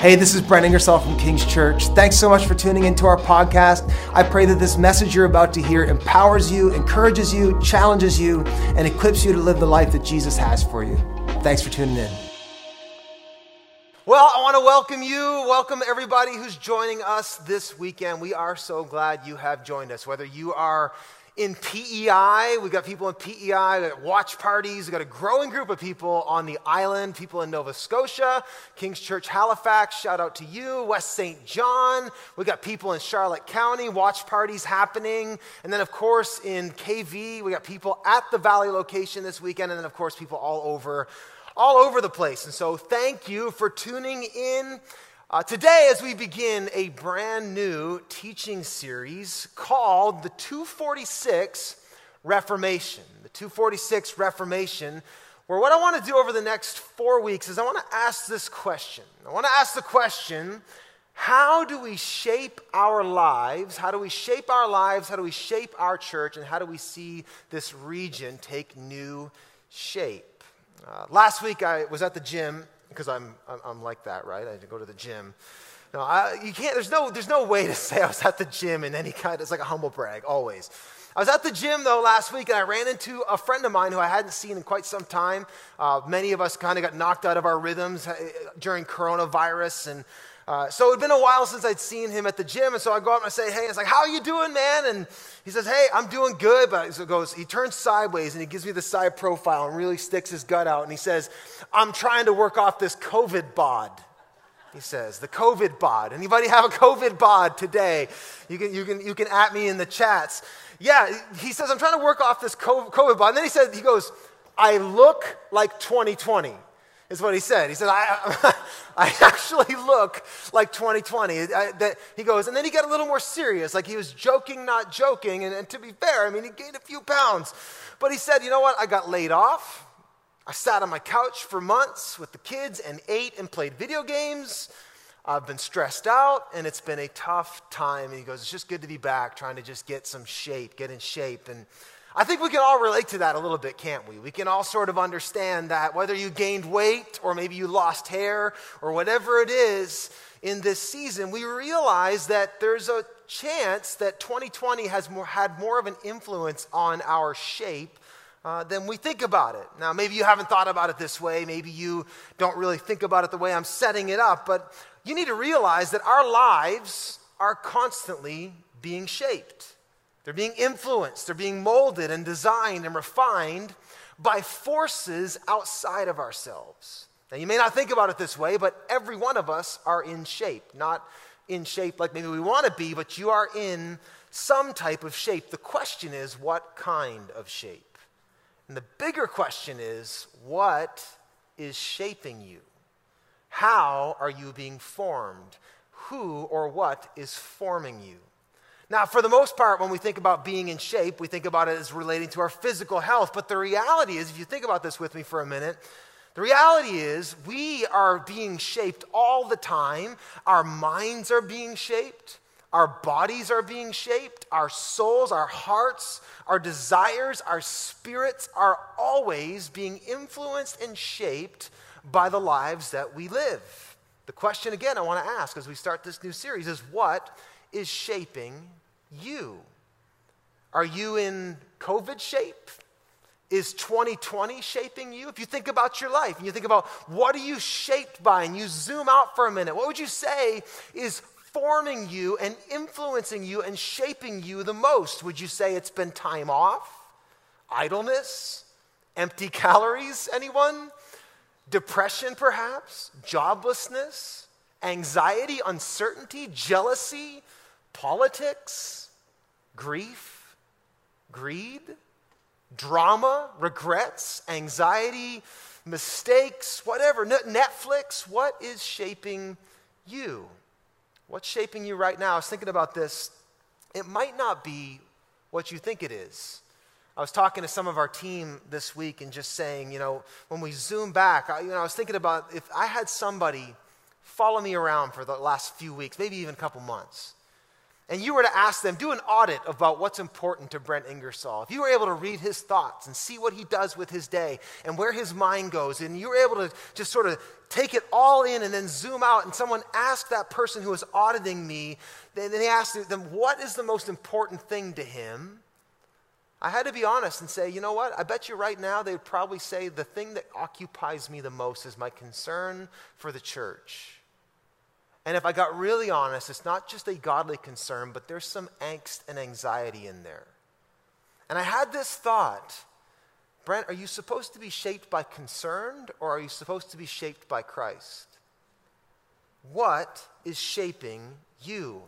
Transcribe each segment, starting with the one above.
Hey, this is Brent Ingersoll from King's Church. Thanks so much for tuning into our podcast. I pray that this message you're about to hear empowers you, encourages you, challenges you, and equips you to live the life that Jesus has for you. Thanks for tuning in. Well, I want to welcome you. Welcome everybody who's joining us this weekend. We are so glad you have joined us. Whether you are in PEI. We've got people in PEI, we've watch parties. We've got a growing group of people on the island, people in Nova Scotia, King's Church Halifax, shout out to you, West St. John. We've got people in Charlotte County, watch parties happening. And then, of course, in KV, we got people at the Valley location this weekend. And then, of course, people all over. All over the place. And so, thank you for tuning in. Uh, today, as we begin a brand new teaching series called the 246 Reformation, the 246 Reformation, where what I want to do over the next four weeks is I want to ask this question. I want to ask the question how do we shape our lives? How do we shape our lives? How do we shape our church? And how do we see this region take new shape? Uh, last week, I was at the gym because I'm, I'm, like that, right? I go to the gym. No, I, you can't, there's no, there's no way to say I was at the gym in any kind, it's like a humble brag, always. I was at the gym though last week and I ran into a friend of mine who I hadn't seen in quite some time. Uh, many of us kind of got knocked out of our rhythms uh, during coronavirus and uh, so it'd been a while since I'd seen him at the gym, and so I go up and I say, "Hey," it's like, "How are you doing, man?" And he says, "Hey, I'm doing good." But he goes, he turns sideways and he gives me the side profile and really sticks his gut out, and he says, "I'm trying to work off this COVID bod." He says, "The COVID bod." Anybody have a COVID bod today? You can you can you can at me in the chats. Yeah, he says, "I'm trying to work off this COVID bod," and then he said, he goes, "I look like 2020." Is what he said. He said, I, I actually look like 2020. I, that, he goes, and then he got a little more serious, like he was joking, not joking. And, and to be fair, I mean, he gained a few pounds. But he said, you know what? I got laid off. I sat on my couch for months with the kids and ate and played video games. I've been stressed out and it's been a tough time. And he goes, It's just good to be back, trying to just get some shape, get in shape. And I think we can all relate to that a little bit, can't we? We can all sort of understand that whether you gained weight or maybe you lost hair or whatever it is in this season, we realize that there's a chance that 2020 has more, had more of an influence on our shape uh, than we think about it. Now, maybe you haven't thought about it this way. Maybe you don't really think about it the way I'm setting it up. But you need to realize that our lives are constantly being shaped. They're being influenced, they're being molded and designed and refined by forces outside of ourselves. Now, you may not think about it this way, but every one of us are in shape. Not in shape like maybe we want to be, but you are in some type of shape. The question is, what kind of shape? And the bigger question is, what is shaping you? How are you being formed? Who or what is forming you? Now, for the most part, when we think about being in shape, we think about it as relating to our physical health. But the reality is, if you think about this with me for a minute, the reality is we are being shaped all the time. Our minds are being shaped. Our bodies are being shaped. Our souls, our hearts, our desires, our spirits are always being influenced and shaped by the lives that we live. The question, again, I want to ask as we start this new series is what is shaping you. Are you in COVID shape? Is 2020 shaping you? If you think about your life and you think about what are you shaped by and you zoom out for a minute, what would you say is forming you and influencing you and shaping you the most? Would you say it's been time off, idleness, empty calories? Anyone? Depression, perhaps? Joblessness? Anxiety, uncertainty, jealousy, politics, grief, greed, drama, regrets, anxiety, mistakes, whatever, Netflix, what is shaping you? What's shaping you right now? I was thinking about this. It might not be what you think it is. I was talking to some of our team this week and just saying, you know, when we zoom back, I, you know, I was thinking about if I had somebody follow me around for the last few weeks, maybe even a couple months, and you were to ask them, do an audit about what's important to Brent Ingersoll, if you were able to read his thoughts and see what he does with his day and where his mind goes, and you were able to just sort of take it all in and then zoom out, and someone asked that person who was auditing me, then they asked them, what is the most important thing to him? I had to be honest and say, you know what? I bet you right now they'd probably say the thing that occupies me the most is my concern for the church. And if I got really honest, it's not just a godly concern, but there's some angst and anxiety in there. And I had this thought Brent, are you supposed to be shaped by concern or are you supposed to be shaped by Christ? What is shaping you?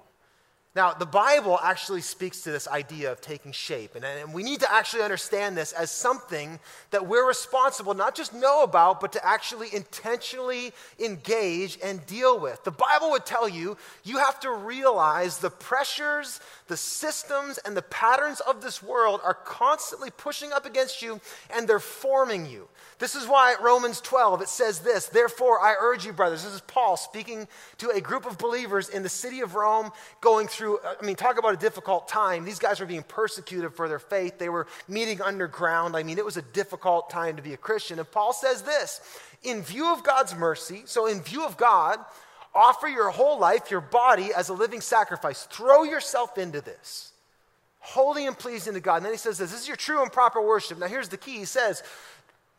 Now, the Bible actually speaks to this idea of taking shape, and, and, we need to actually understand this as something that we're responsible not just know about, but to actually intentionally engage and deal with. The Bible would tell you you have to realize the pressures, the systems, and the patterns of this world are constantly pushing up against you and they're forming you. This is why Romans 12 it says this Therefore, I urge you, brothers, this is Paul speaking to a group of believers in the city of Rome going through through, I mean, talk about a difficult time. These guys were being persecuted for their faith. They were meeting underground. I mean, it was a difficult time to be a Christian. And Paul says this in view of God's mercy, so in view of God, offer your whole life, your body, as a living sacrifice. Throw yourself into this. Holy and pleasing to God. And then he says this this is your true and proper worship. Now, here's the key. He says,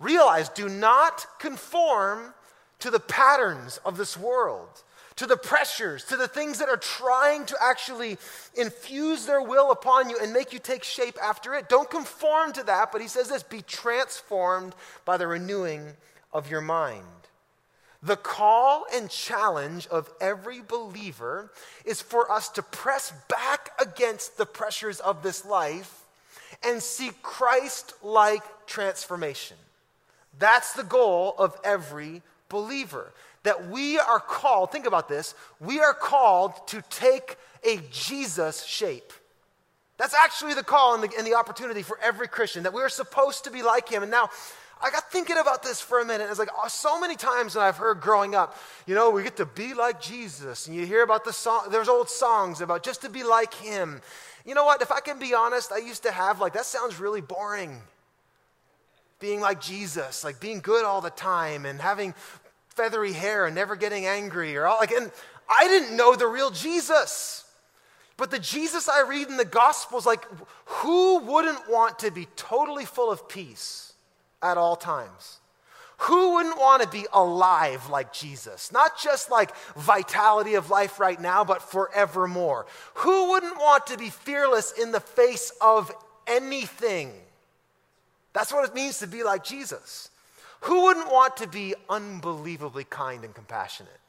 realize, do not conform to the patterns of this world to the pressures, to the things that are trying to actually infuse their will upon you and make you take shape after it. Don't conform to that, but he says this be transformed by the renewing of your mind. The call and challenge of every believer is for us to press back against the pressures of this life and seek Christ like transformation. That's the goal of every believer that we are called, think about this, we are called to take a Jesus shape. That's actually the call and the, and the opportunity for every Christian, that we are supposed to be like him. And now, I got thinking about this for a minute. It's like oh, so many times that I've heard growing up, you know, we get to be like Jesus. And you hear about the song, there's old songs about just to be like him. You know what? If I can be honest, I used to have like, that sounds really boring. Being like Jesus, like being good all the time and having feathery hair and never getting angry or all like and I didn't know the real Jesus. But the Jesus I read in the Gospels, like, who wouldn't want to be totally full of peace at all times? Who wouldn't want to be alive like Jesus? Not just like vitality of life right now, but forevermore. Who wouldn't want to be fearless in the face of anything? That's what it means to be like Jesus. Who wouldn't want to be unbelievably kind and compassionate?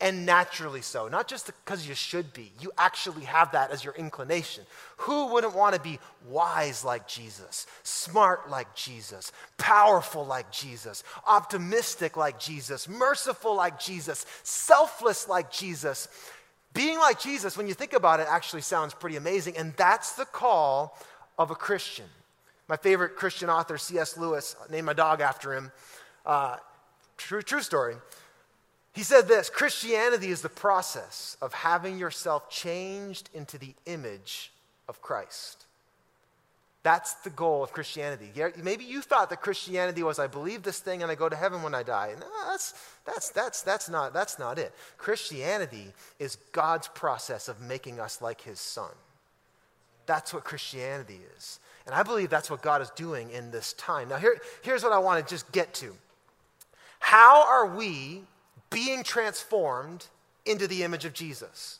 And naturally so, not just because you should be, you actually have that as your inclination. Who wouldn't want to be wise like Jesus, smart like Jesus, powerful like Jesus, optimistic like Jesus, merciful like Jesus, selfless like Jesus? Being like Jesus, when you think about it, actually sounds pretty amazing. And that's the call of a Christian. My favorite Christian author, C.S. Lewis, named my dog after him. Uh, true, true story. He said this Christianity is the process of having yourself changed into the image of Christ. That's the goal of Christianity. Maybe you thought that Christianity was I believe this thing and I go to heaven when I die. No, that's, that's, that's, that's, not, that's not it. Christianity is God's process of making us like his son. That's what Christianity is. And I believe that's what God is doing in this time. Now, here, here's what I want to just get to How are we being transformed into the image of Jesus?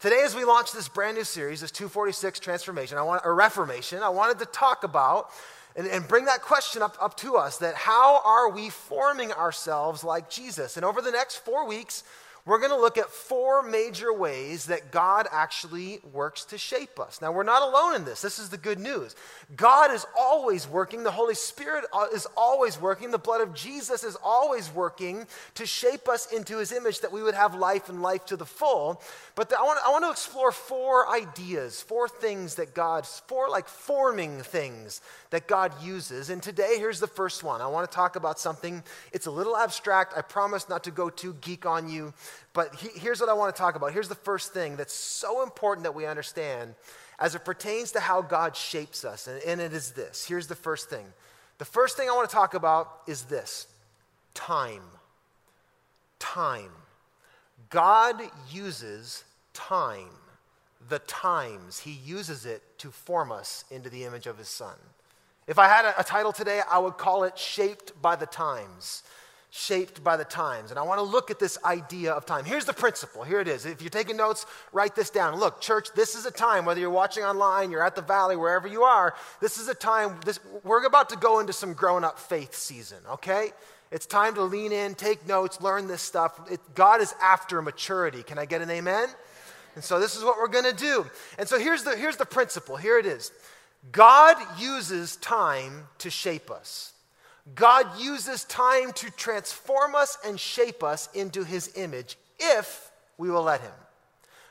Today, as we launch this brand new series, this 246 transformation, I want, or reformation, I wanted to talk about and, and bring that question up, up to us that how are we forming ourselves like Jesus? And over the next four weeks, we're going to look at four major ways that God actually works to shape us. Now, we're not alone in this. This is the good news. God is always working. The Holy Spirit uh, is always working. The blood of Jesus is always working to shape us into his image that we would have life and life to the full. But the, I, want, I want to explore four ideas, four things that God, four like forming things that God uses. And today, here's the first one. I want to talk about something, it's a little abstract. I promise not to go too geek on you. But he, here's what I want to talk about. Here's the first thing that's so important that we understand as it pertains to how God shapes us. And, and it is this. Here's the first thing. The first thing I want to talk about is this time. Time. God uses time, the times, He uses it to form us into the image of His Son. If I had a, a title today, I would call it Shaped by the Times shaped by the times. And I want to look at this idea of time. Here's the principle. Here it is. If you're taking notes, write this down. Look, church, this is a time, whether you're watching online, you're at the valley, wherever you are, this is a time, this, we're about to go into some grown up faith season, okay? It's time to lean in, take notes, learn this stuff. It, God is after maturity. Can I get an amen? And so this is what we're going to do. And so here's the, here's the principle. Here it is God uses time to shape us. God uses time to transform us and shape us into his image if we will let him.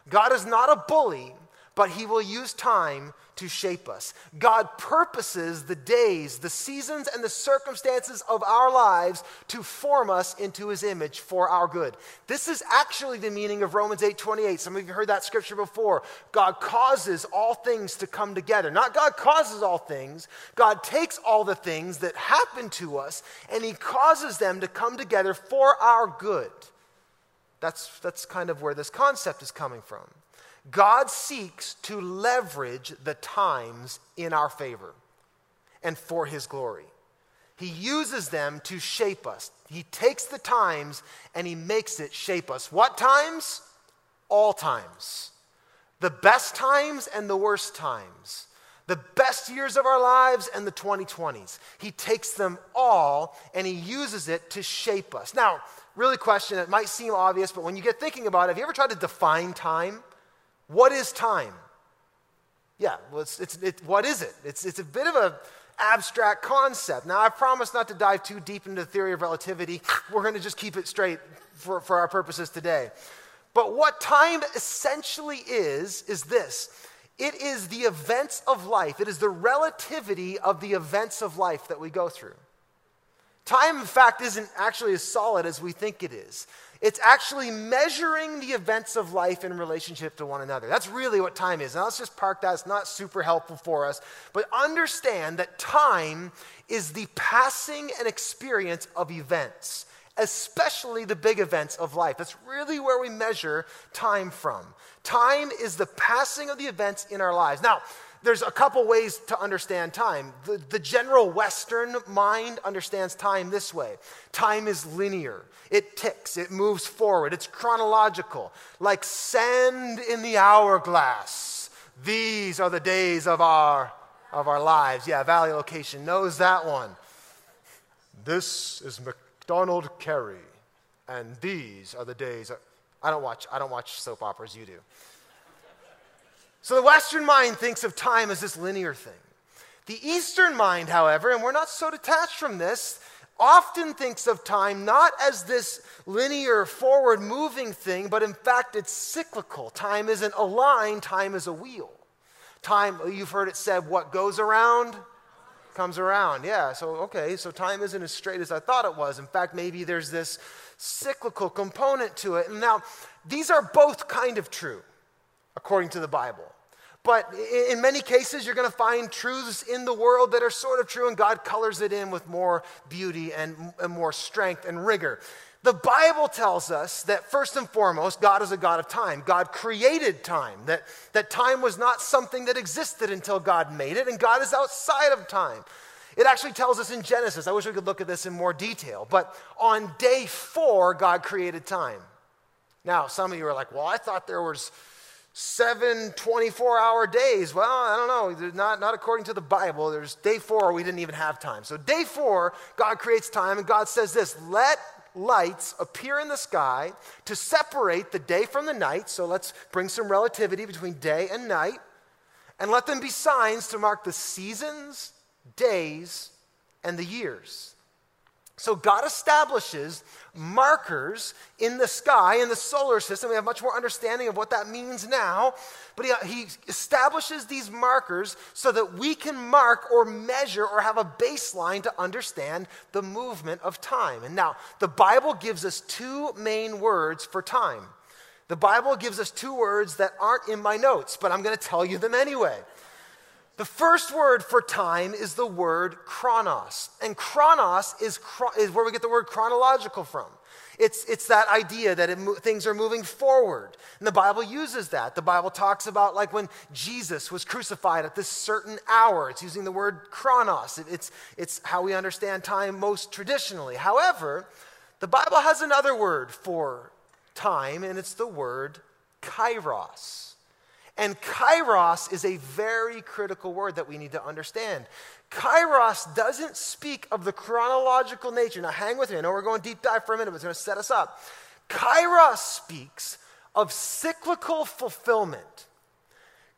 God is not a bully, but he will use time to shape us. God purposes the days, the seasons, and the circumstances of our lives to form us into his image for our good. This is actually the meaning of Romans 8 28. Some of you heard that scripture before. God causes all things to come together. Not God causes all things, God takes all the things that happen to us and he causes them to come together for our good. That's, that's kind of where this concept is coming from. God seeks to leverage the times in our favor and for his glory. He uses them to shape us. He takes the times and he makes it shape us. What times? All times. The best times and the worst times. The best years of our lives and the 2020s. He takes them all and he uses it to shape us. Now, really question, it might seem obvious, but when you get thinking about it, have you ever tried to define time? What is time? Yeah, well, it's, it's, it, what is it? It's, it's a bit of an abstract concept. Now, I promise not to dive too deep into the theory of relativity. We're going to just keep it straight for, for our purposes today. But what time essentially is, is this it is the events of life, it is the relativity of the events of life that we go through. Time, in fact, isn't actually as solid as we think it is. It's actually measuring the events of life in relationship to one another. That's really what time is. Now let's just park that. It's not super helpful for us. But understand that time is the passing and experience of events, especially the big events of life. That's really where we measure time from. Time is the passing of the events in our lives. Now, there's a couple ways to understand time. The, the, general Western mind understands time this way time is linear, it ticks, it moves forward, it's chronological, like sand in the hourglass. These are the days of our, of our lives. Yeah, Valley Location knows that one. This is Macdonald Carey, and these are the days. Of, I don't watch. I don't watch soap operas. You do. So the Western mind thinks of time as this linear thing. The Eastern mind, however, and we're not so detached from this, often thinks of time not as this linear, forward moving thing, but in fact it's cyclical. Time isn't a line, time is a wheel. Time, you've heard it said, what goes around comes around. Yeah, so okay, so time isn't as straight as I thought it was. In fact, maybe there's this cyclical component to it. And now, these are both kind of true, according to the Bible. But in many cases, you're going to find truths in the world that are sort of true, and God colors it in with more beauty and, and, more strength and rigor. The Bible tells us that first and foremost, God is a God of time. God created time, that, that time was not something that existed until God made it, and God is outside of time. It actually tells us in Genesis, I wish we could look at this in more detail, but on day four, God created time. Now, some of you are like, well, I thought there was seven 24 hour days. Well, I don't know. Not, not according to the Bible. There's day four, we didn't even have time. So, day four, God creates time, and God says this let lights appear in the sky to separate the day from the night. So, let's bring some relativity between day and night, and let them be signs to mark the seasons, days, and the years. So God establishes markers in the sky, in the solar system. We have much more understanding of what that means now. But he, uh, he, establishes these markers so that we can mark or measure or have a baseline to understand the movement of time. And now, the Bible gives us two main words for time. The Bible gives us two words that aren't in my notes, but I'm going to tell you them anyway. The first word for time is the word chronos. And chronos is, is where we get the word chronological from. It's, it's that idea that it, things are moving forward. And the Bible uses that. The Bible talks about like when Jesus was crucified at this certain hour. It's using the word chronos. It, it's, it's how we understand time most traditionally. However, the Bible has another word for time, and it's the word kairos. And kairos is a very critical word that we need to understand. Kairos doesn't speak of the chronological nature. Now, hang with me. I know we're going deep dive for a minute, but it's going to set us up. Kairos speaks of cyclical fulfillment.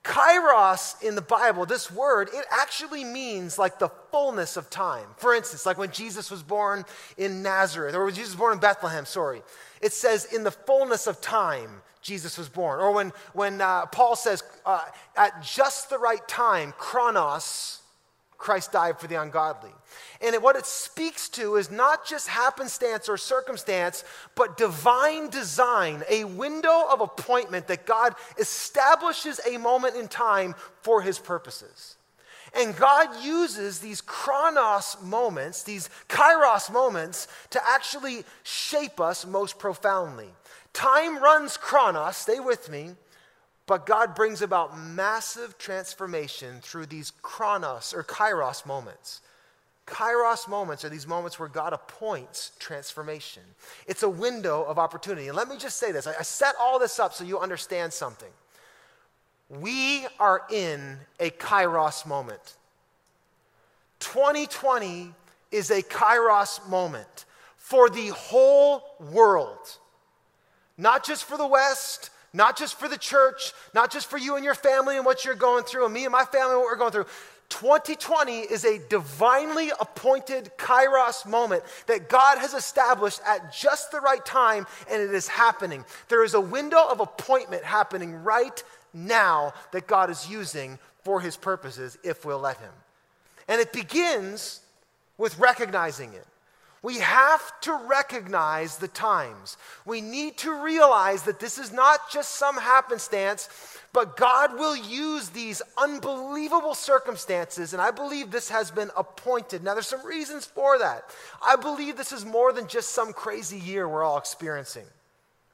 Kairos in the Bible, this word, it actually means like the fullness of time. For instance, like when Jesus was born in Nazareth, or when Jesus was born in Bethlehem, sorry. It says, in the fullness of time, Jesus was born. Or when, when uh, Paul says, uh, at just the right time, chronos, Christ died for the ungodly. And what it speaks to is not just happenstance or circumstance, but divine design, a window of appointment that God establishes a moment in time for his purposes. And God uses these chronos moments, these kairos moments, to actually shape us most profoundly. Time runs chronos, stay with me, but God brings about massive transformation through these chronos or kairos moments. Kairos moments are these moments where God appoints transformation. It's a window of opportunity. And let me just say this I set all this up so you understand something. We are in a kairos moment. 2020 is a kairos moment for the whole world. Not just for the West, not just for the church, not just for you and your family and what you're going through, and me and my family what we're going through. 2020 is a divinely appointed kairos moment that God has established at just the right time, and it is happening. There is a window of appointment happening right now that God is using for his purposes if we'll let him. And it begins with recognizing it. We have to recognize the times. We need to realize that this is not just some happenstance, but God will use these unbelievable circumstances, and I believe this has been appointed. Now, there's some reasons for that. I believe this is more than just some crazy year we're all experiencing,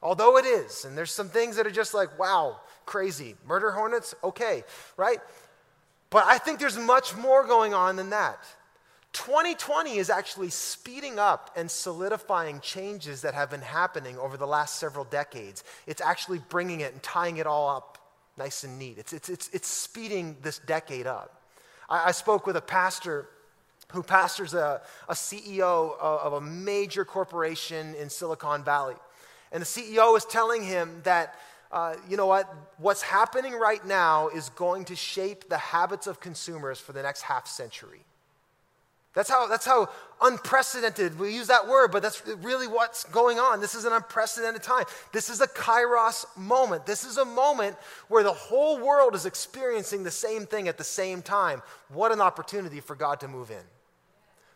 although it is. And there's some things that are just like, wow, crazy. Murder hornets, okay, right? But I think there's much more going on than that. 2020 is actually speeding up and solidifying changes that have been happening over the last several decades. It's actually bringing it and tying it all up nice and neat. It's, it's, it's, it's speeding this decade up. I, I spoke with a pastor who pastors a, a CEO of, a major corporation in Silicon Valley. And the CEO is telling him that, uh, you know what, what's happening right now is going to shape the habits of consumers for the next half century. That's how, that's how unprecedented, we use that word, but that's really what's going on. This is an unprecedented time. This is a kairos moment. This is a moment where the whole world is experiencing the same thing at the same time. What an opportunity for God to move in.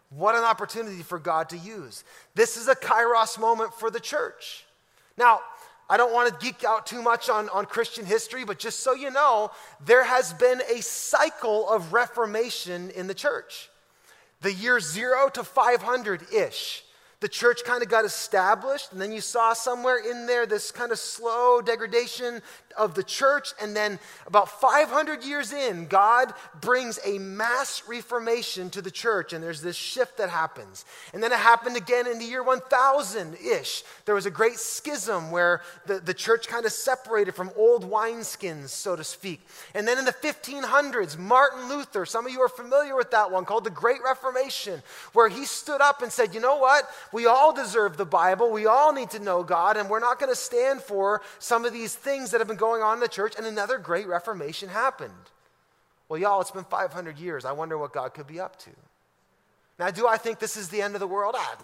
What an opportunity for God to use. This is a kairos moment for the church. Now, I don't want to geek out too much on, on Christian history, but just so you know, there has been a cycle of reformation in the church the year zero to 500 ish the church kind of got established, and then you saw somewhere in there this kind of slow degradation of the church. And then, about 500 years in, God brings a mass reformation to the church, and there's this shift that happens. And then it happened again in the year 1000 ish. There was a great schism where the, the church kind of separated from old wineskins, so to speak. And then in the 1500s, Martin Luther, some of you are familiar with that one, called the Great Reformation, where he stood up and said, You know what? We all deserve the Bible. We all need to know God, and we're not going to stand for some of these things that have been going on in the church. And another great reformation happened. Well, y'all, it's been 500 years. I wonder what God could be up to. Now, do I think this is the end of the world? I,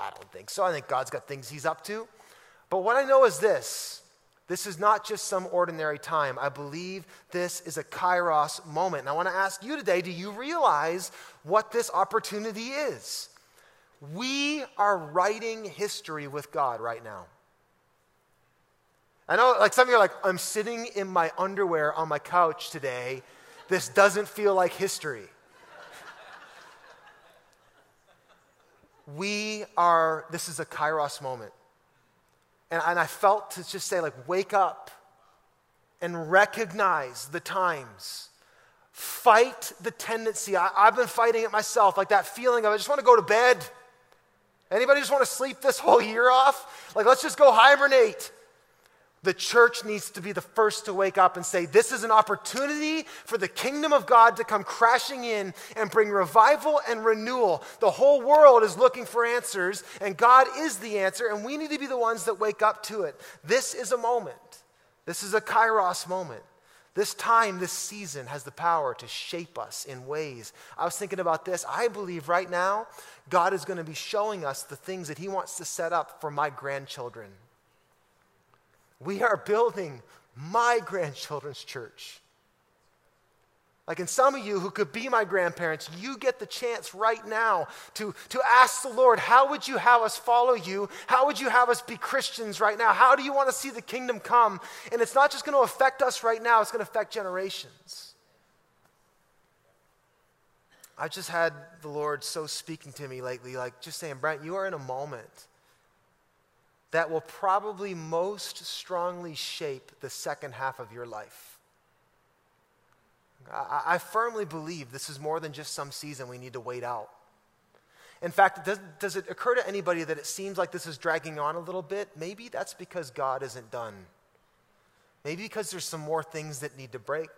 I don't think so. I think God's got things He's up to. But what I know is this this is not just some ordinary time. I believe this is a kairos moment. And I want to ask you today do you realize what this opportunity is? We are writing history with God right now. I know, like some of you are like, I'm sitting in my underwear on my couch today. This doesn't feel like history. we are, this is a kairos moment. And, and I felt to just say, like, wake up and recognize the times. Fight the tendency. I, I've been fighting it myself, like that feeling of I just want to go to bed. Anybody just want to sleep this whole year off? Like, let's just go hibernate. The church needs to be the first to wake up and say, This is an opportunity for the kingdom of God to come crashing in and bring revival and renewal. The whole world is looking for answers, and God is the answer, and we need to be the ones that wake up to it. This is a moment. This is a kairos moment. This time, this season has the power to shape us in ways. I was thinking about this. I believe right now, God is going to be showing us the things that He wants to set up for my grandchildren. We are building my grandchildren's church. Like in some of you who could be my grandparents, you get the chance right now to, to ask the Lord, how would you have us follow you? How would you have us be Christians right now? How do you want to see the kingdom come? And it's not just going to affect us right now, it's going to affect generations. I've just had the Lord so speaking to me lately, like just saying, Brent, you are in a moment that will probably most strongly shape the second half of your life. I, I, firmly believe this is more than just some season we need to wait out. In fact, does, does it occur to anybody that it seems like this is dragging on a little bit? Maybe that's because God isn't done. Maybe because there's some more things that need to break.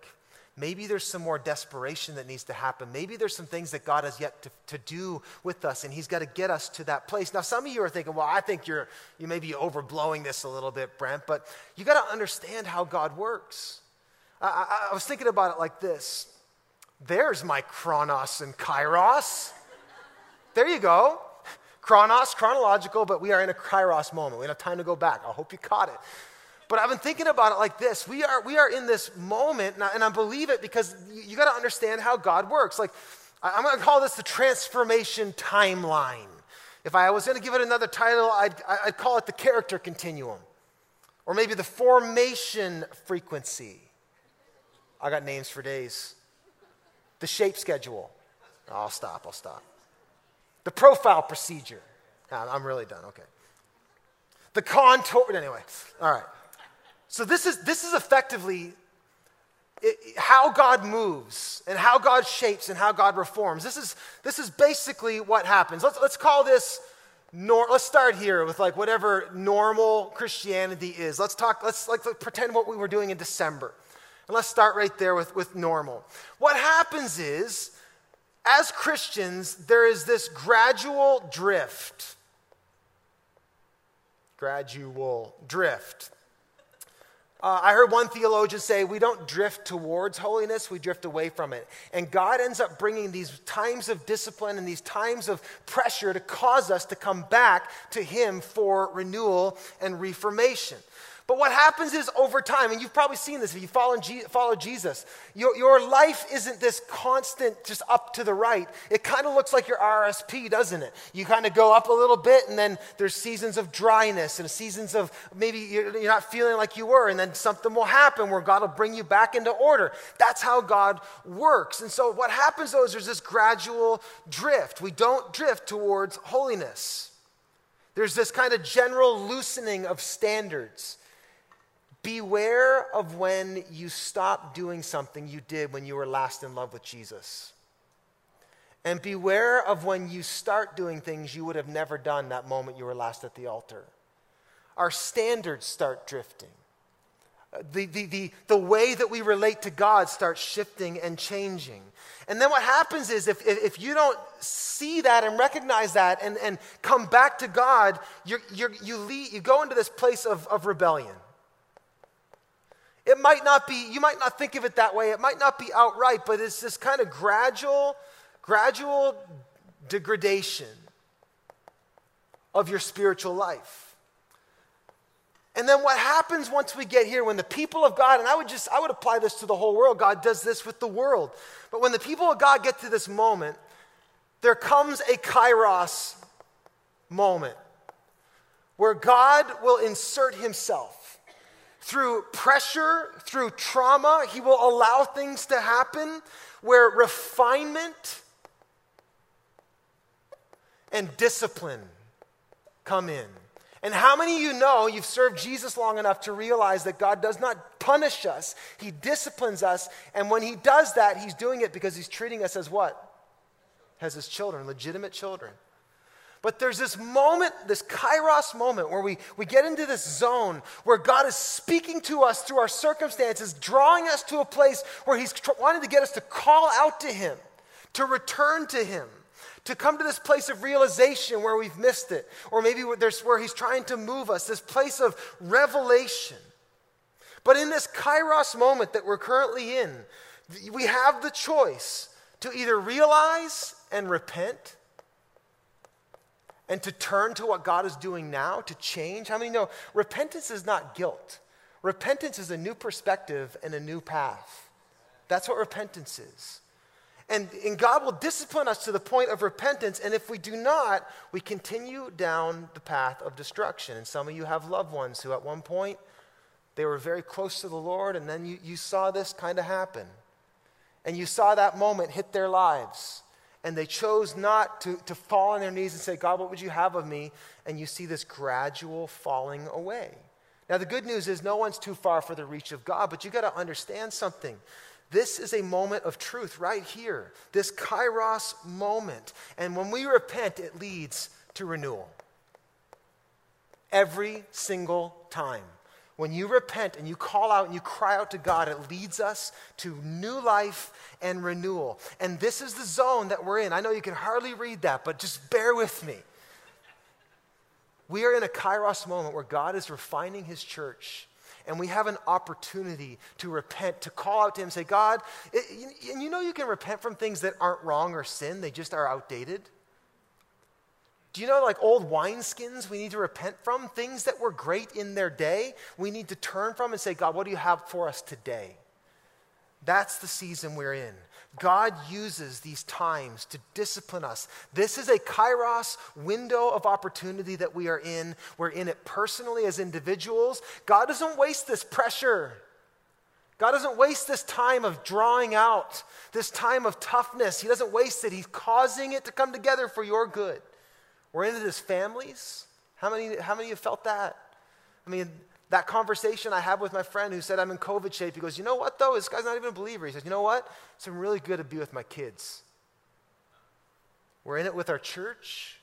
Maybe there's some more desperation that needs to happen. Maybe there's some things that God has yet to, to do with us, and He's got to get us to that place. Now, some of you are thinking, well, I think you're, you may be overblowing this a little bit, Brent, but you got to understand how God works. I, I, I was thinking about it like this there's my chronos and kairos. There you go. Chronos, chronological, but we are in a kairos moment. We don't have time to go back. I hope you caught it. But I've been thinking about it like this. We are, we are in this moment, and I, and I believe it because you, you got to understand how God works. Like, I, I'm going to call this the transformation timeline. If I was going to give it another title, I'd, I'd call it the character continuum, or maybe the formation frequency. I got names for days. The shape schedule. Oh, I'll stop, I'll stop. The profile procedure. I'm really done, okay. The contour, anyway, all right. So this is, this is effectively it, how God moves and how God shapes and how God reforms. This is, this is basically what happens. Let's, let's call this, nor, let's start here with like whatever normal Christianity is. Let's talk, let's like pretend what we were doing in December. And let's start right there with, with normal. What happens is, as Christians, there is this gradual drift. Gradual drift. Uh, I heard one theologian say, we don't drift towards holiness, we drift away from it. And God ends up bringing these times of discipline and these times of pressure to cause us to come back to Him for renewal and reformation. But what happens is over time, and you've probably seen this if you follow, follow Jesus, your, your life isn't this constant just up to the right. It kind of looks like your RSP, doesn't it? You kind of go up a little bit, and then there's seasons of dryness and seasons of maybe you're, you're not feeling like you were, and then something will happen where God will bring you back into order. That's how God works. And so what happens though is there's this gradual drift. We don't drift towards holiness. There's this kind of general loosening of standards. Beware of when you stop doing something you did when you were last in love with Jesus. And beware of when you start doing things you would have never done that moment you were last at the altar. Our standards start drifting. The, the, the, the way that we relate to God starts shifting and changing. And then what happens is if, if, you don't see that and recognize that and, and come back to God, you're, you, lead, you go into this place of, of rebellion. It might not be, you might not think of it that way. It might not be outright, but it's this kind of gradual, gradual degradation of your spiritual life. And then what happens once we get here when the people of God, and I would just, I would apply this to the whole world. God does this with the world. But when the people of God get to this moment, there comes a kairos moment where God will insert himself through pressure, through trauma. He will allow things to happen where refinement and discipline come in. And how many of you know you've served Jesus long enough to realize that God does not punish us, He disciplines us. And when He does that, He's doing it because He's treating us as what? As His children, legitimate children. But there's this moment, this kairos moment, where we, we get into this zone where God is speaking to us through our circumstances, drawing us to a place where He's tr- wanting to get us to call out to Him, to return to Him to come to this place of realization where we've missed it, or maybe there's where He's trying to move us, this place of revelation. But in this kairos moment that we're currently in, we have the choice to either realize and repent and to turn to what God is doing now, to change. How many know repentance is not guilt? Repentance is a new perspective and a new path. That's what repentance is. And, and God will discipline us to the point of repentance. And if we do not, we continue down the path of destruction. And some of you have loved ones who, at one point, they were very close to the Lord, and then you, you saw this kind of happen. And you saw that moment hit their lives. And they chose not to, to fall on their knees and say, God, what would you have of me? And you see this gradual falling away. Now, the good news is no one's too far for the reach of God, but you got to understand something. This is a moment of truth right here, this kairos moment. And when we repent, it leads to renewal. Every single time. When you repent and you call out and you cry out to God, it leads us to new life and renewal. And this is the zone that we're in. I know you can hardly read that, but just bear with me. We are in a kairos moment where God is refining his church and we have an opportunity to repent, to call out to Him, and say, God, and you know you can repent from things that aren't wrong or sin, they just are outdated. Do you know, like old wineskins, we need to repent from? Things that were great in their day, we need to turn from and say, God, what do you have for us today? That's the season we're in. God uses these times to discipline us. This is a kairos window of opportunity that we are in. We're in it personally as individuals. God doesn't waste this pressure. God doesn't waste this time of drawing out, this time of toughness. He doesn't waste it. He's causing it to come together for your good. We're in it as families. How many, how many of you felt that? I mean, that conversation I had with my friend who said I'm in COVID shape, he goes, You know what, though? This guy's not even a believer. He says, You know what? It's been really good to be with my kids. We're in it with our church,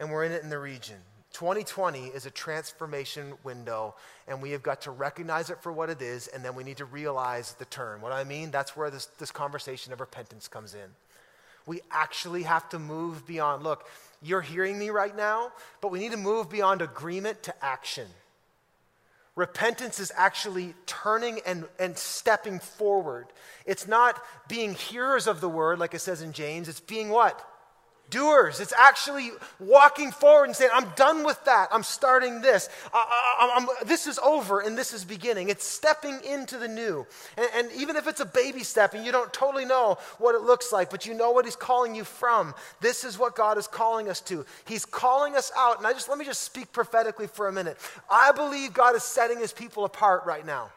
and we're in it in the region. 2020 is a transformation window, and we have got to recognize it for what it is, and then we need to realize the turn. What I mean, that's where this, this conversation of repentance comes in. We actually have to move beyond, look, you're hearing me right now, but we need to move beyond agreement to action. Repentance is actually turning and, and stepping forward. It's not being hearers of the word, like it says in James. It's being what? Doers. It's actually walking forward and saying, I'm done with that. I'm starting this. I, I, this is over and this is beginning. It's stepping into the new. And, and, even if it's a baby step and you don't totally know what it looks like, but you know what He's calling you from, this is what God is calling us to. He's calling us out. And I just let me just speak prophetically for a minute. I believe God is setting His people apart right now.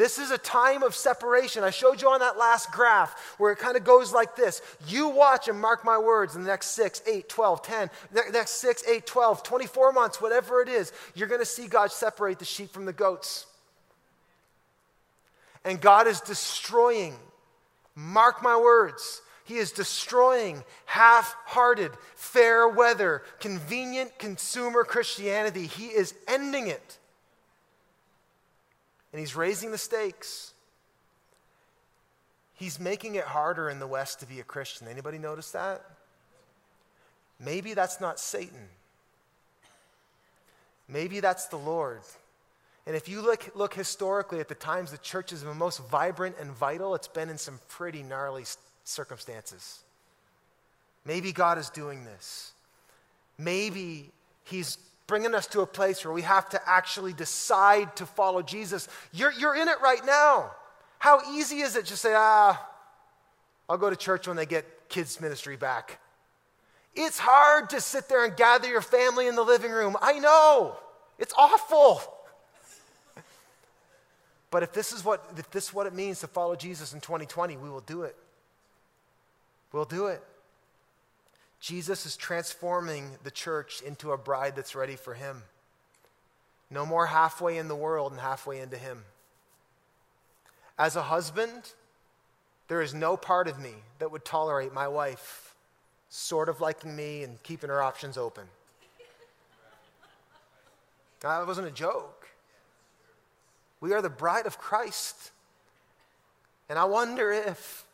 This is a time of separation. I showed you on that last graph where it kind of goes like this. You watch and mark my words in the next 6, 8, 12, 10, next 6, 8, 12, 24 months, whatever it is, you're going to see God separate the sheep from the goats. And God is destroying, mark my words, He is destroying half hearted, fair weather, convenient consumer Christianity. He is ending it and he's raising the stakes. He's making it harder in the West to be a Christian. Anybody notice that? Maybe that's not Satan. Maybe that's the Lord. And if you look, look historically at the times the church has been most vibrant and vital, it's been in some pretty gnarly circumstances. Maybe God is doing this. Maybe He's bringing us to a place where we have to actually decide to follow Jesus. You're, you're in it right now. How easy is it to say, ah, I'll go to church when they get kids' ministry back? It's hard to sit there and gather your family in the living room. I know. It's awful. But if this is what if this is what it means to follow Jesus in 2020, we will do it. We'll do it. Jesus is transforming the church into a bride that's ready for him. No more halfway in the world and halfway into him. As a husband, there is no part of me that would tolerate my wife sort of liking me and keeping her options open. That wasn't a joke. We are the bride of Christ. And I wonder if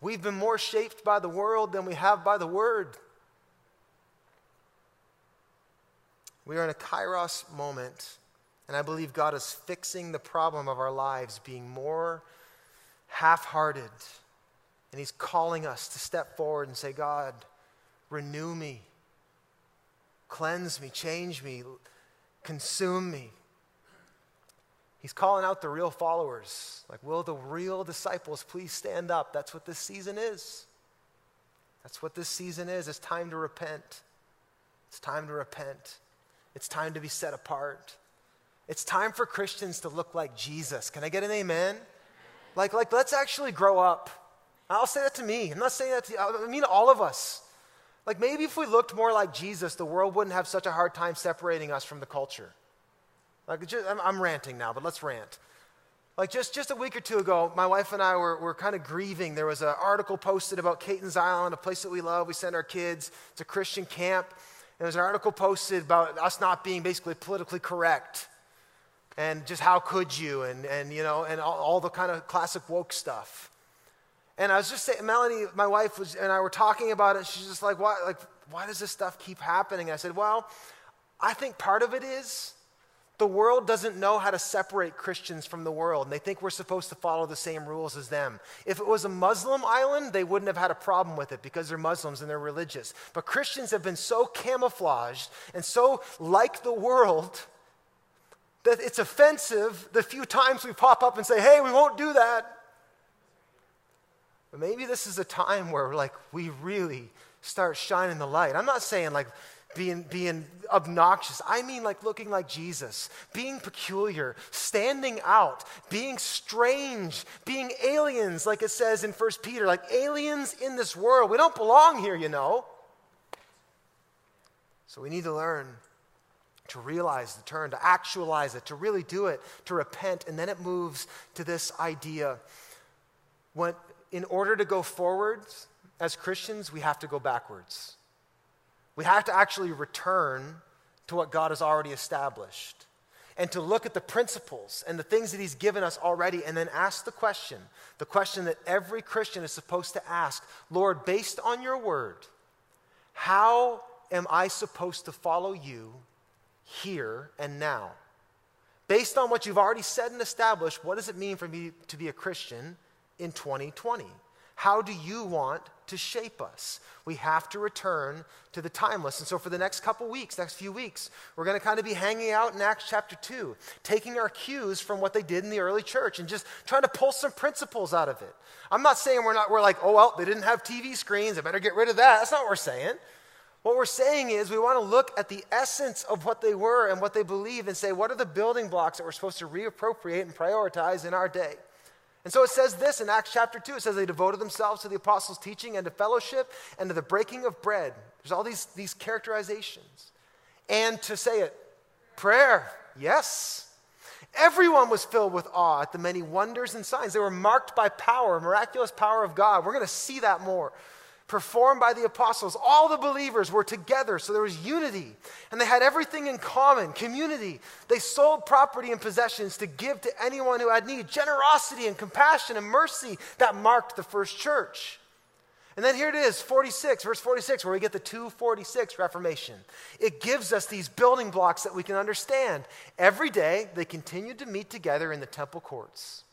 we've been more shaped by the world than we have by the word. We are in a kairos moment, and I believe God is fixing the problem of our lives being more half hearted. And He's calling us to step forward and say, God, renew me, cleanse me, change me, consume me. He's calling out the real followers. Like, will the real disciples please stand up? That's what this season is. That's what this season is. It's time to repent. It's time to repent. It's time to be set apart. It's time for Christians to look like Jesus. Can I get an amen? Like, like let's actually grow up. I'll say that to me. I'm not saying that to you. I mean all of us. Like maybe if we looked more like Jesus, the world wouldn't have such a hard time separating us from the culture. Like, just, I'm, I'm, ranting now, but let's rant. Like, just, just a week or two ago, my wife and I were, were kind of grieving. There was an article posted about Caton's Island, a place that we love. We send our kids. to Christian camp. And there was an article posted about us not being basically politically correct. And just how could you? And, and you know, and all, all the kind of classic woke stuff. And I was just saying, Melanie, my wife, was, and I were talking about it. She's just like, why, like, why does this stuff keep happening? I said, well, I think part of it is the world doesn't know how to separate Christians from the world, and they think we're supposed to follow the same rules as them. If it was a Muslim island, they wouldn't have had a problem with it because they're Muslims and they're religious. But Christians have been so camouflaged and so like the world that it's offensive the few times we pop up and say, hey, we won't do that. But maybe this is a time where like we really start shining the light. I'm not saying like being, being obnoxious. I mean, like looking like Jesus, being peculiar, standing out, being strange, being aliens, like it says in 1 Peter, like aliens in this world. We don't belong here, you know. So we need to learn to realize the turn, to actualize it, to really do it, to repent. And then it moves to this idea. When, in order to go forwards as Christians, we have to go backwards. We have to actually return to what God has already established and to look at the principles and the things that He's given us already and then ask the question the question that every Christian is supposed to ask Lord, based on your word, how am I supposed to follow you here and now? Based on what you've already said and established, what does it mean for me to be a Christian in 2020? How do you want to shape us? We have to return to the timeless. And so, for the next couple weeks, next few weeks, we're going to kind of be hanging out in Acts chapter 2, taking our cues from what they did in the early church and just trying to pull some principles out of it. I'm not saying we're not, we're like, oh, well, they didn't have TV screens, I better get rid of that. That's not what we're saying. What we're saying is we want to look at the essence of what they were and what they believe and say, what are the building blocks that we're supposed to reappropriate and prioritize in our day? And so it says this in Acts chapter 2. It says they devoted themselves to the apostles' teaching and to fellowship and to the breaking of bread. There's all these, these characterizations. And to say it, prayer, yes. Everyone was filled with awe at the many wonders and signs. They were marked by power, miraculous power of God. We're going to see that more performed by the apostles. All the believers were together, so there was unity. And they had everything in common community. They sold property and possessions to give to anyone who had need. Generosity and compassion and mercy that marked the first church. And then here it is, 46, verse 46, where we get the 246 Reformation. It gives us these building blocks that we can understand. Every day, they continued to meet together in the temple courts.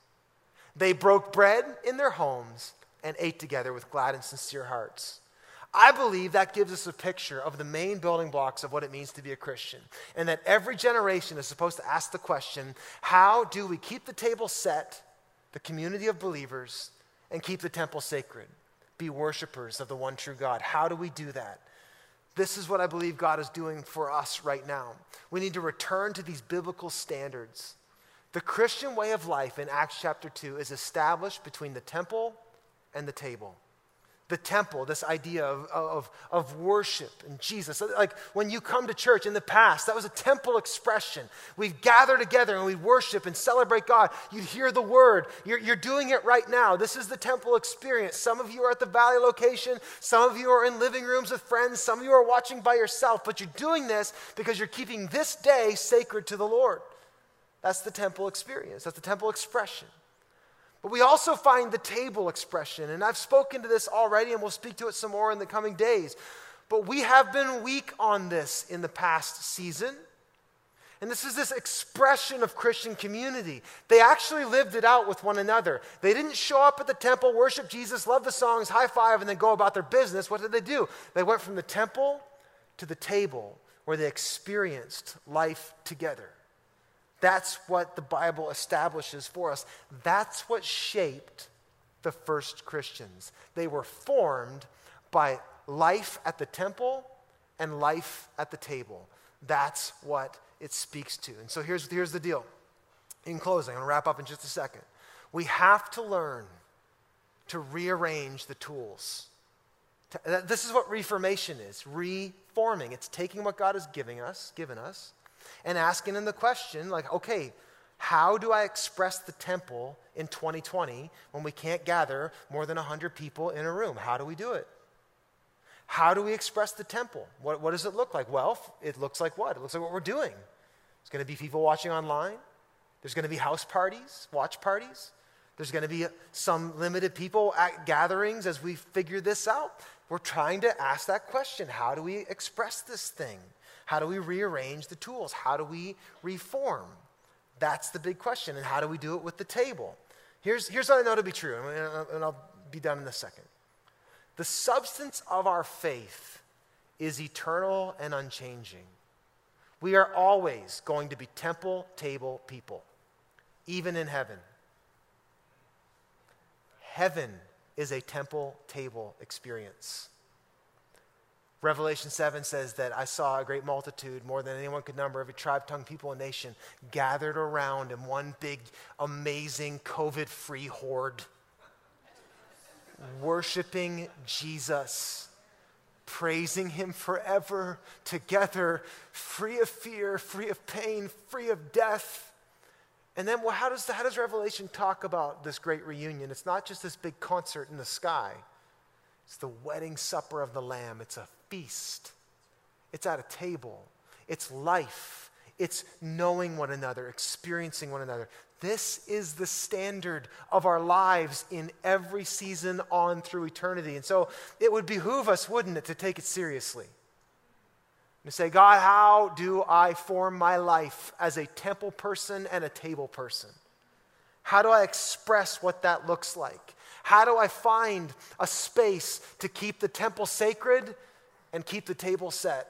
They broke bread in their homes and ate together with glad and sincere hearts. I believe that gives us a picture of the main building blocks of what it means to be a Christian. And that every generation is supposed to ask the question how do we keep the table set, the community of believers, and keep the temple sacred? Be worshipers of the one true God. How do we do that? This is what I believe God is doing for us right now. We need to return to these biblical standards. The Christian way of life in Acts chapter 2 is established between the temple and the table the temple, this idea of, of, of worship and Jesus. Like when you come to church in the past, that was a temple expression. We'd gather together and we'd worship and celebrate God. You'd hear the word. You're, you're doing it right now. This is the temple experience. Some of you are at the Valley location, some of you are in living rooms with friends, some of you are watching by yourself, but you're doing this because you're keeping this day sacred to the Lord. That's the temple experience, that's the temple expression. But we also find the table expression, and I've spoken to this already, and we'll speak to it some more in the coming days. But we have been weak on this in the past season. And this is this expression of Christian community. They actually lived it out with one another. They didn't show up at the temple, worship Jesus, love the songs, high five, and then go about their business. What did they do? They went from the temple to the table where they experienced life together. That's what the Bible establishes for us. That's what shaped the first Christians. They were formed by life at the temple and life at the table. That's what it speaks to. And so here's, here's the deal. In closing, I'm going to wrap up in just a second. We have to learn to rearrange the tools. This is what reformation is reforming. It's taking what God is giving us, given us, and asking them the question like, okay, how do I express the temple in 2020 when we can't gather more than 100 people in a room? How do we do it? How do we express the temple? What, what does it look like? Well, it looks like what? It looks like what we're doing. There's going to be people watching online. There's going to be house parties, watch parties. There's going to be some limited people at gatherings as we figure this out. We're trying to ask that question how do we express this thing? How do we rearrange the tools? How do we reform? That's the big question. And how do we do it with the table? Here's, here's what I know to be true, and I'll be done in a second. The substance of our faith is eternal and unchanging. We are always going to be temple table people, even in heaven. Heaven is a temple table experience. Revelation 7 says that I saw a great multitude, more than anyone could number, every tribe, tongue, people, and nation, gathered around in one big, amazing, COVID free horde, worshiping Jesus, praising Him forever, together, free of fear, free of pain, free of death. And then, well, how does, how does Revelation talk about this great reunion? It's not just this big concert in the sky. It's the wedding supper of the Lamb. It's a feast, it's at a table, it's life, it's knowing one another, experiencing one another. This is the standard of our lives in every season on through eternity. And so it would behoove us, wouldn't it, to take it seriously? And to say, God, how do I form my life as a temple person and a table person? How do I express what that looks like? How do I find a space to keep the temple sacred and keep the table set?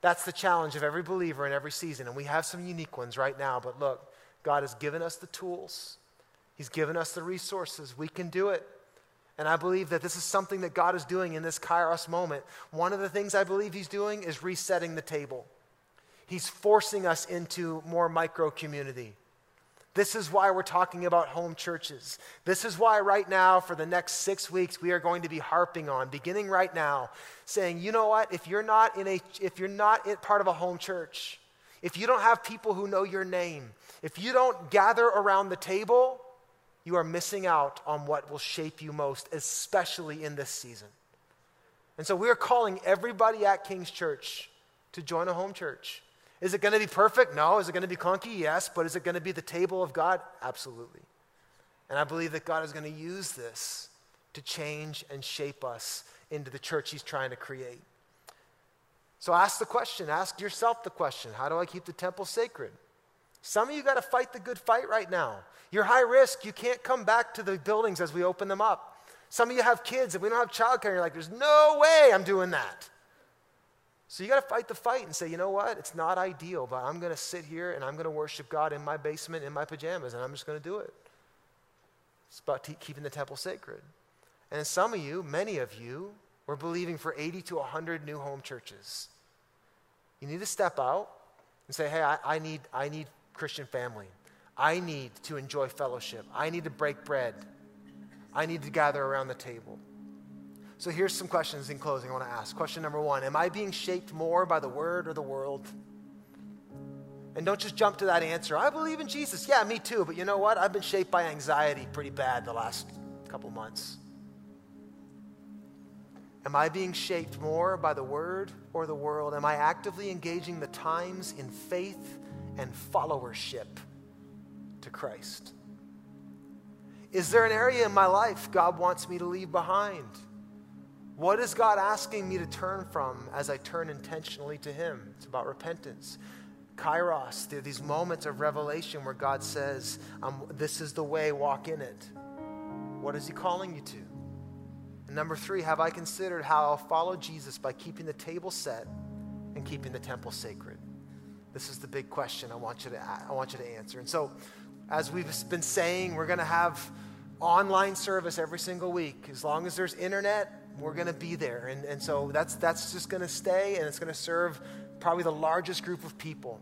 That's the challenge of every believer in every season. And we have some unique ones right now. But look, God has given us the tools, He's given us the resources. We can do it. And I believe that this is something that God is doing in this Kairos moment. One of the things I believe He's doing is resetting the table. He's forcing us into more micro community. This is why we're talking about home churches. This is why, right now, for the next six weeks, we are going to be harping on, beginning right now, saying, you know what? If you're not in a, if you're not part of a home church, if you don't have people who know your name, if you don't gather around the table, you are missing out on what will shape you most, especially in this season. And so we are calling everybody at King's Church to join a home church. Is it going to be perfect? No. Is it going to be clunky? Yes. But is it going to be the table of God? Absolutely. And I believe that God is going to use this to change and shape us into the church He's trying to create. So ask the question, ask yourself the question how do I keep the temple sacred? Some of you got to fight the good fight right now. You're high risk. You can't come back to the buildings as we open them up. Some of you have kids and we don't have childcare. You're like, there's no way I'm doing that. So you got to fight the fight and say, you know what? It's not ideal, but I'm going to sit here and I'm going to worship God in my basement in my pajamas, and I'm just going to do it. It's about keeping the temple sacred. And some of you, many of you, we're believing for 80 to 100 new home churches. You need to step out and say, hey, I, I, need, I need Christian family. I need to enjoy fellowship. I need to break bread. I need to gather around the table. So here's some questions in closing I want to ask. Question number one Am I being shaped more by the word or the world? And don't just jump to that answer. I believe in Jesus. Yeah, me too. But you know what? I've been shaped by anxiety pretty bad the last couple months. Am I being shaped more by the word or the world? Am I actively engaging the times in faith and followership to Christ? Is there an area in my life God wants me to leave behind? What is God asking me to turn from as I turn intentionally to Him? It's about repentance. Kairos, there are these moments of revelation where God says, This is the way, walk in it. What is He calling you to? And number three, have I considered how I'll follow Jesus by keeping the table set and keeping the temple sacred? This is the big question I want you to, I want you to answer. And so, as we've been saying, we're going to have online service every single week. As long as there's internet, we're going to be there. And, and so that's, that's just going to stay, and it's going to serve probably the largest group of people.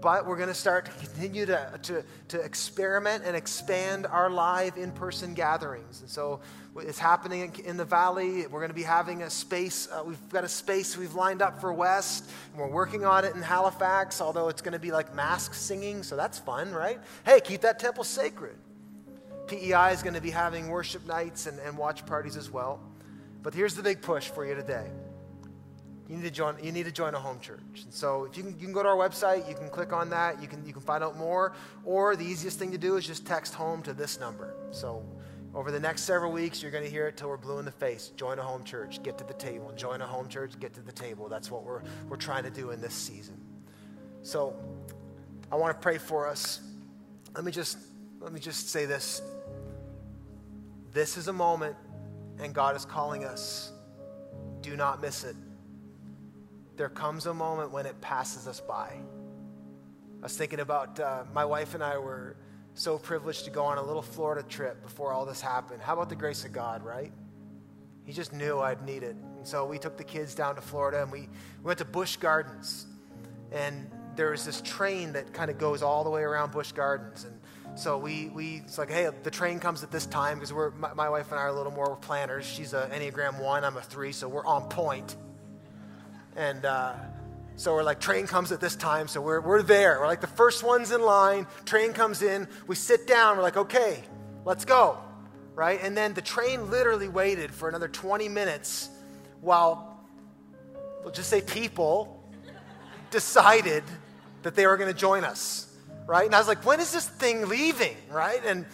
But we're going to start to continue to, to, to experiment and expand our live in person gatherings. And so it's happening in, the valley. We're going to be having a space. Uh, we've got a space we've lined up for West. And we're working on it in Halifax, although it's going to be like mask singing. So that's fun, right? Hey, keep that temple sacred. PEI is going to be having worship nights and, and watch parties as well. But here's the big push for you today you need to join, you need to join a home church. And so if you can, you can go to our website, you can click on that, you can, you can find out more, or the easiest thing to do is just text home to this number. So over the next several weeks, you're going to hear it till we're blue in the face. Join a home church, get to the table. Join a home church, get to the table. That's what we're, we're trying to do in this season. So I want to pray for us. Let me just, let me just say this. This is a moment, and God is calling us. Do not miss it there comes a moment when it passes us by. I was thinking about uh, my wife and I were so privileged to go on a little Florida trip before all this happened. How about the grace of God, right? He just knew I'd need it. And so we took the kids down to Florida and we, we went to Busch Gardens. And there was this train that kind of goes all the way around Busch Gardens. And so we, we it's like, hey, the train comes at this time because we're, my, my, wife and I are a little more planners. She's an Enneagram 1, I'm a 3, so we're on point. And uh, so we're like, train comes at this time, so we're, we're there. We're like the first ones in line. Train comes in. We sit down. We're like, okay, let's go. Right? And then the train literally waited for another 20 minutes while, we'll just say people, decided that they were going to join us. Right? And I was like, when is this thing leaving? Right? And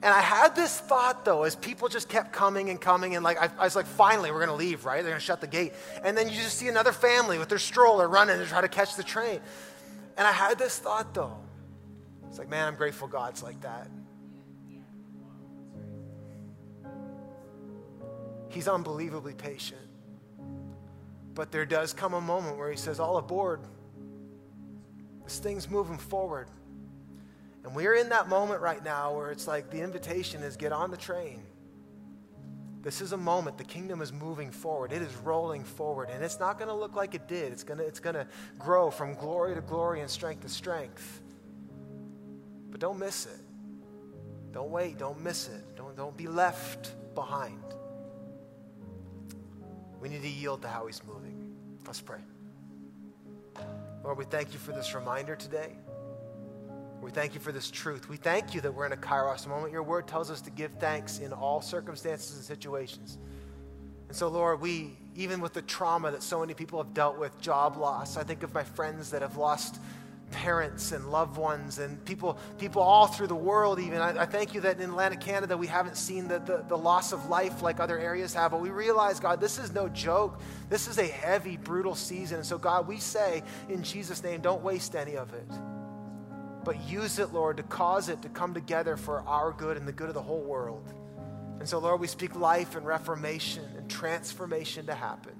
and I had this thought though, as people just kept coming and coming, and like I, I was like, finally, we're gonna leave, right? They're gonna shut the gate. And then you just see another family with their stroller running to try to catch the train. And I had this thought though. It's like, man, I'm grateful God's like that. He's unbelievably patient. But there does come a moment where he says, All aboard. This thing's moving forward. And we're in that moment right now where it's like the invitation is get on the train. This is a moment. The kingdom is moving forward. It is rolling forward. And it's not going to look like it did. It's going to, it's to grow from glory to glory and strength to strength. But don't miss it. Don't wait. Don't miss it. Don't, don't be left behind. We need to yield to how he's moving. Let's pray. Lord, we thank you for this reminder today. We thank you for this truth. We thank you that we're in a kairos moment. Your word tells us to give thanks in all circumstances and situations. And so, Lord, we, even with the trauma that so many people have dealt with, job loss, I think of my friends that have lost parents and loved ones and people, people all through the world even. I, I thank you that in Atlantic Canada we haven't seen the, the, the loss of life like other areas have, but we realize, God, this is no joke. This is a heavy, brutal season. And so, God, we say in Jesus' name, don't waste any of it but use it, Lord, to cause it to come together for our good and the good of the whole world. And so, Lord, we speak life and reformation and transformation to happen.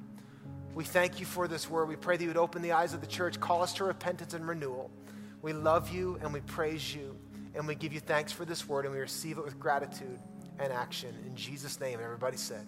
We thank you for this word. We pray that you would open the eyes of the church, call us to repentance and renewal. We love you and we praise you and we give you thanks for this word and we receive it with gratitude and action. In Jesus' name, everybody said.